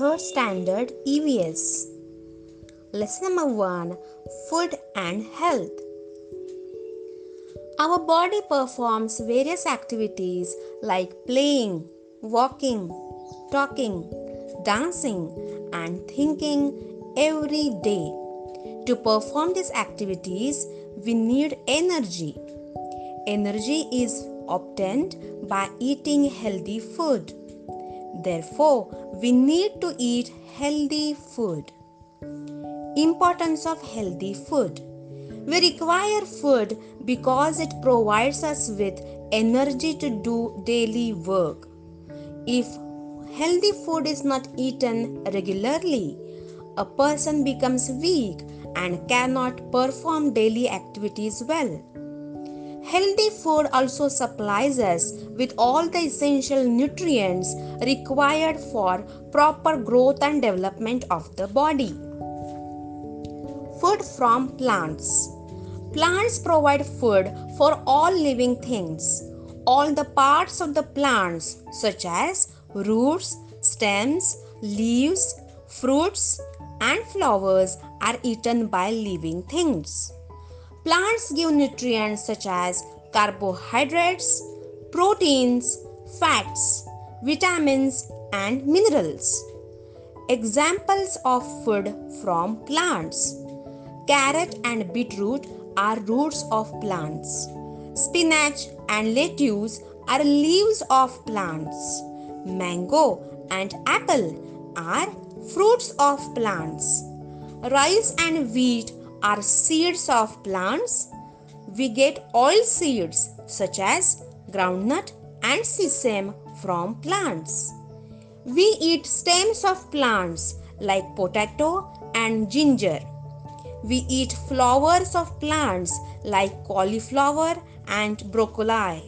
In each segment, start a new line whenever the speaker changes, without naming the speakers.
third standard EVS. Lesson number 1 Food and Health. Our body performs various activities like playing, walking, talking, dancing, and thinking every day. To perform these activities, we need energy. Energy is obtained by eating healthy food. Therefore, we need to eat healthy food. Importance of healthy food. We require food because it provides us with energy to do daily work. If healthy food is not eaten regularly, a person becomes weak and cannot perform daily activities well. Healthy food also supplies us with all the essential nutrients required for proper growth and development of the body. Food from plants. Plants provide food for all living things. All the parts of the plants, such as roots, stems, leaves, fruits, and flowers, are eaten by living things. Plants give nutrients such as carbohydrates, proteins, fats, vitamins, and minerals. Examples of food from plants Carrot and beetroot are roots of plants. Spinach and lettuce are leaves of plants. Mango and apple are fruits of plants. Rice and wheat are seeds of plants. We get oil seeds such as groundnut and sesame from plants. We eat stems of plants like potato and ginger. We eat flowers of plants like cauliflower and broccoli.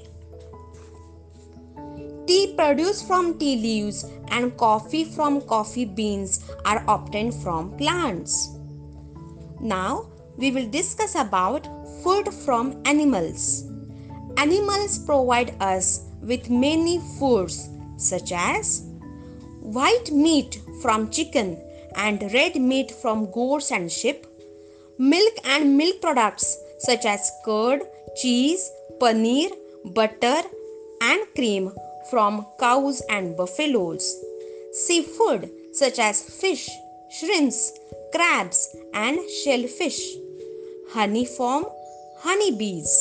Tea produced from tea leaves and coffee from coffee beans are obtained from plants. Now we will discuss about food from animals. Animals provide us with many foods such as white meat from chicken and red meat from goats and sheep, milk and milk products such as curd, cheese, paneer, butter, and cream from cows and buffaloes, seafood such as fish, shrimps, crabs, and shellfish, honey from honeybees,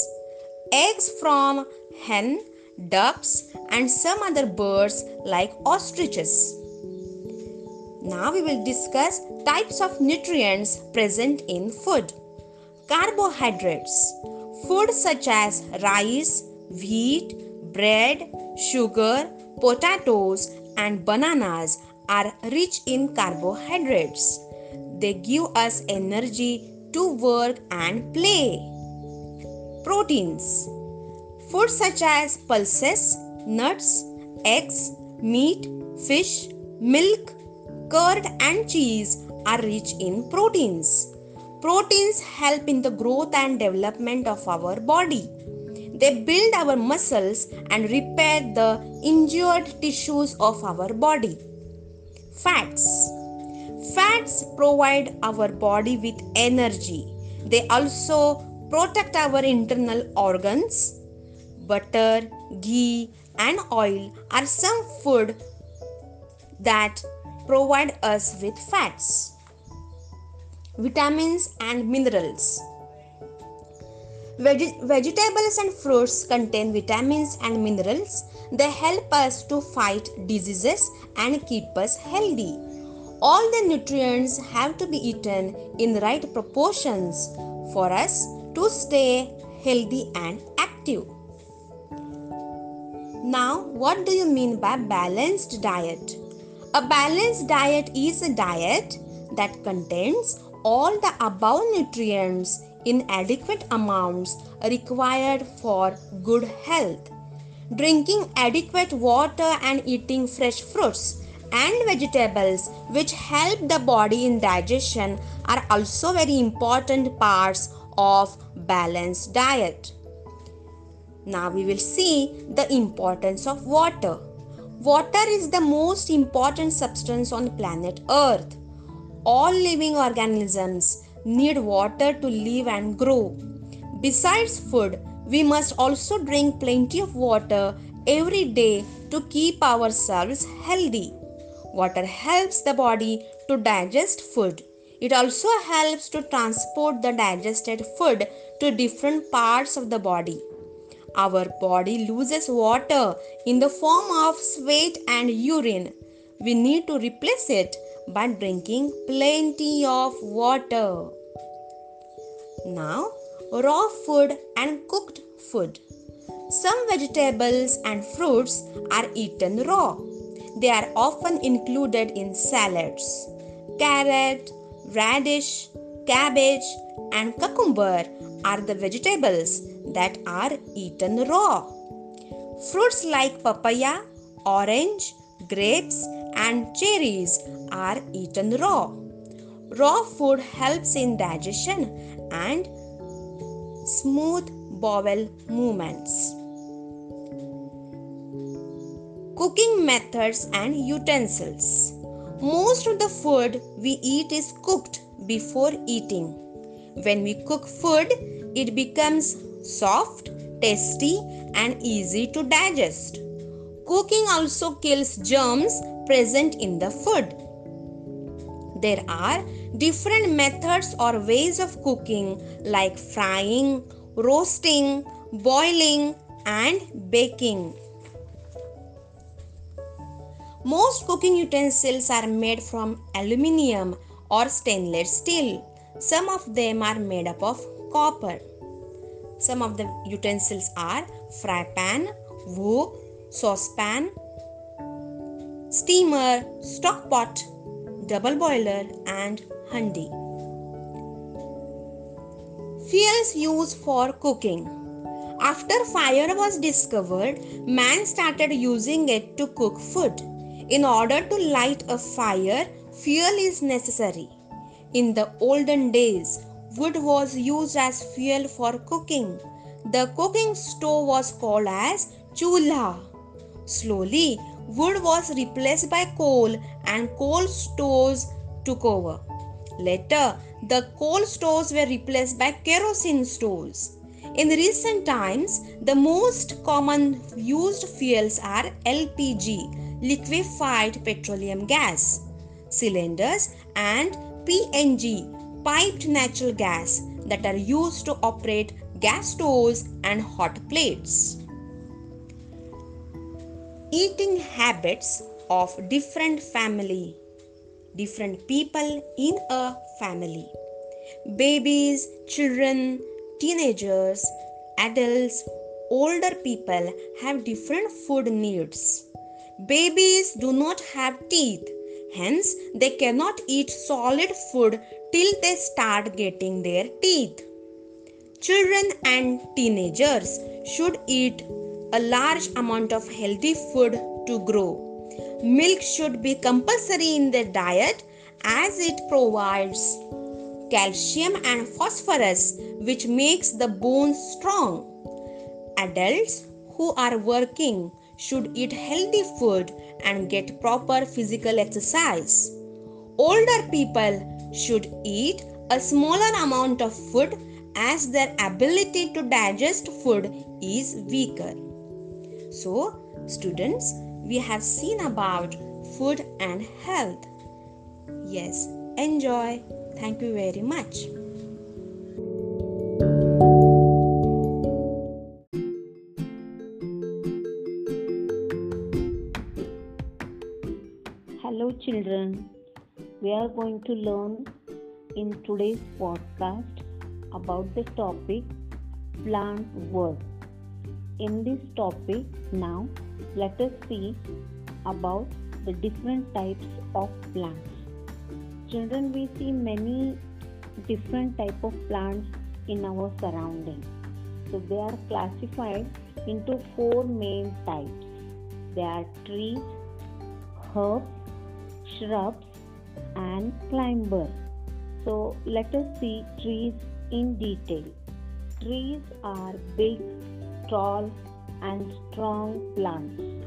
eggs from hen, ducks, and some other birds like ostriches. Now we will discuss types of nutrients present in food. Carbohydrates. Food such as rice, wheat, bread, sugar, potatoes, and bananas are rich in carbohydrates. They give us energy to work and play. Proteins. Food such as pulses, nuts, eggs, meat, fish, milk, curd, and cheese are rich in proteins. Proteins help in the growth and development of our body. They build our muscles and repair the injured tissues of our body. Fats. Fats provide our body with energy. They also protect our internal organs. Butter, ghee, and oil are some food that provide us with fats. Vitamins and minerals. Veg- vegetables and fruits contain vitamins and minerals. They help us to fight diseases and keep us healthy. All the nutrients have to be eaten in right proportions for us to stay healthy and active. Now, what do you mean by balanced diet? A balanced diet is a diet that contains all the above nutrients in adequate amounts required for good health. Drinking adequate water and eating fresh fruits and vegetables which help the body in digestion are also very important parts of balanced diet. Now we will see the importance of water. Water is the most important substance on planet Earth. All living organisms need water to live and grow. Besides food, we must also drink plenty of water every day to keep ourselves healthy. Water helps the body to digest food. It also helps to transport the digested food to different parts of the body. Our body loses water in the form of sweat and urine. We need to replace it by drinking plenty of water. Now, raw food and cooked food. Some vegetables and fruits are eaten raw. They are often included in salads. Carrot, radish, cabbage, and cucumber are the vegetables that are eaten raw. Fruits like papaya, orange, grapes, and cherries are eaten raw. Raw food helps in digestion and smooth bowel movements. Cooking methods and utensils. Most of the food we eat is cooked before eating. When we cook food, it becomes soft, tasty, and easy to digest. Cooking also kills germs present in the food. There are different methods or ways of cooking like frying, roasting, boiling, and baking. Most cooking utensils are made from aluminium or stainless steel. Some of them are made up of copper. Some of the utensils are fry pan, wok, saucepan, steamer, stock pot, double boiler, and handi. Fuels used for cooking. After fire was discovered, man started using it to cook food. In order to light a fire, fuel is necessary. In the olden days, wood was used as fuel for cooking. The cooking stove was called as chulha. Slowly, wood was replaced by coal and coal stoves took over. Later, the coal stoves were replaced by kerosene stoves. In recent times, the most common used fuels are LPG, liquefied petroleum gas, cylinders, and PNG, piped natural gas, that are used to operate gas stoves and hot plates. Eating habits of different family, different people in a family. Babies, children, teenagers, adults, older people have different food needs. Babies do not have teeth, hence, they cannot eat solid food till they start getting their teeth. Children and teenagers should eat a large amount of healthy food to grow. Milk should be compulsory in their diet as it provides calcium and phosphorus which makes the bones strong. Adults who are working should eat healthy food and get proper physical exercise. Older people should eat a smaller amount of food as their ability to digest food is weaker. So, students, we have seen about food and health. Yes, enjoy. Thank you very much.
Hello, children. We are going to learn in today's podcast about the topic plant world. In this topic, now let us see about the different types of plants children we see many different type of plants in our surroundings so they are classified into four main types they are trees herbs shrubs and climber so let us see trees in detail trees are big tall and strong plants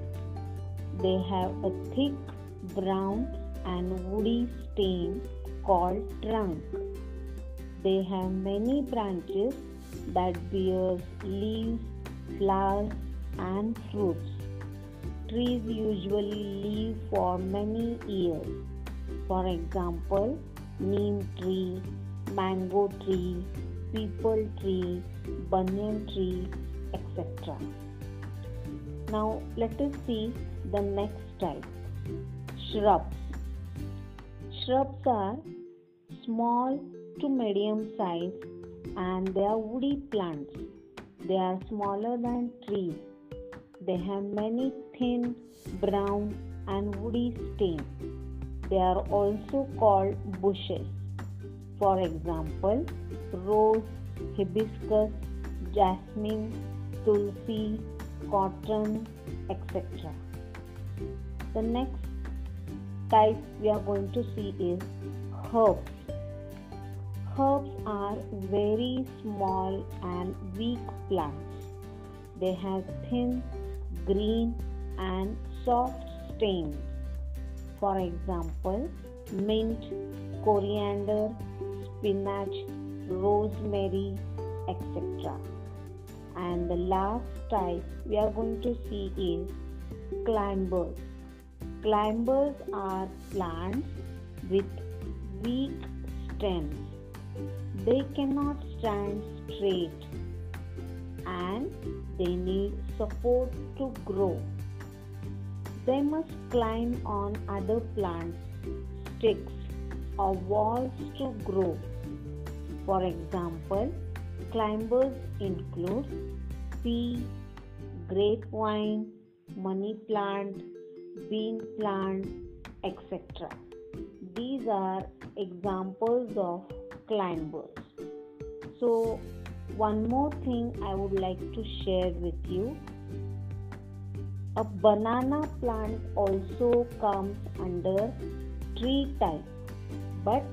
They have a thick brown and woody stem called trunk. They have many branches that bears leaves, flowers and fruits. Trees usually live for many years. For example, neem tree, mango tree, peepal tree, banyan tree, etc. Now let us see the next type shrubs. Shrubs are small to medium size and they are woody plants. They are smaller than trees. They have many thin, brown, and woody stems. They are also called bushes. For example, rose, hibiscus, jasmine, tulsi, cotton, etc. The next type we are going to see is herbs. Herbs are very small and weak plants. They have thin, green, and soft stems. For example, mint, coriander, spinach, rosemary, etc. And the last type we are going to see is climbers. Climbers are plants with weak stems. They cannot stand straight and they need support to grow. They must climb on other plants, sticks, or walls to grow. For example, climbers include pea, grapevine, money plant, bean plant, etc. These are examples of climbers. So, one more thing I would like to share with you. A banana plant also comes under tree type, but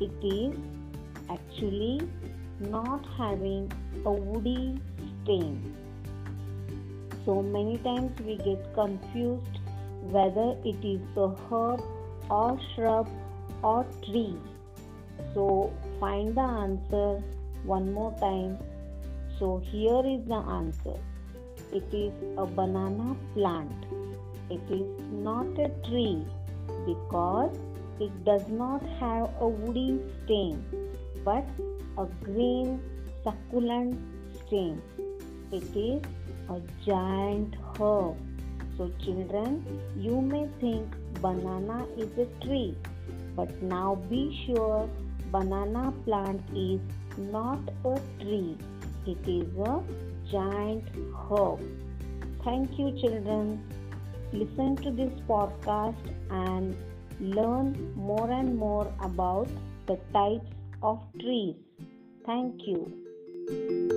it is actually not having a woody stem. So many times we get confused whether it is a herb or shrub or tree. So find the answer one more time. So here is the answer. It is a banana plant. It is not a tree because it does not have a woody stem but a green succulent stem. It is a giant herb. So, children, you may think banana is a tree, but now be sure banana plant is not a tree, it is a giant herb. Thank you, children. Listen to this podcast and learn more and more about the types of trees. Thank you.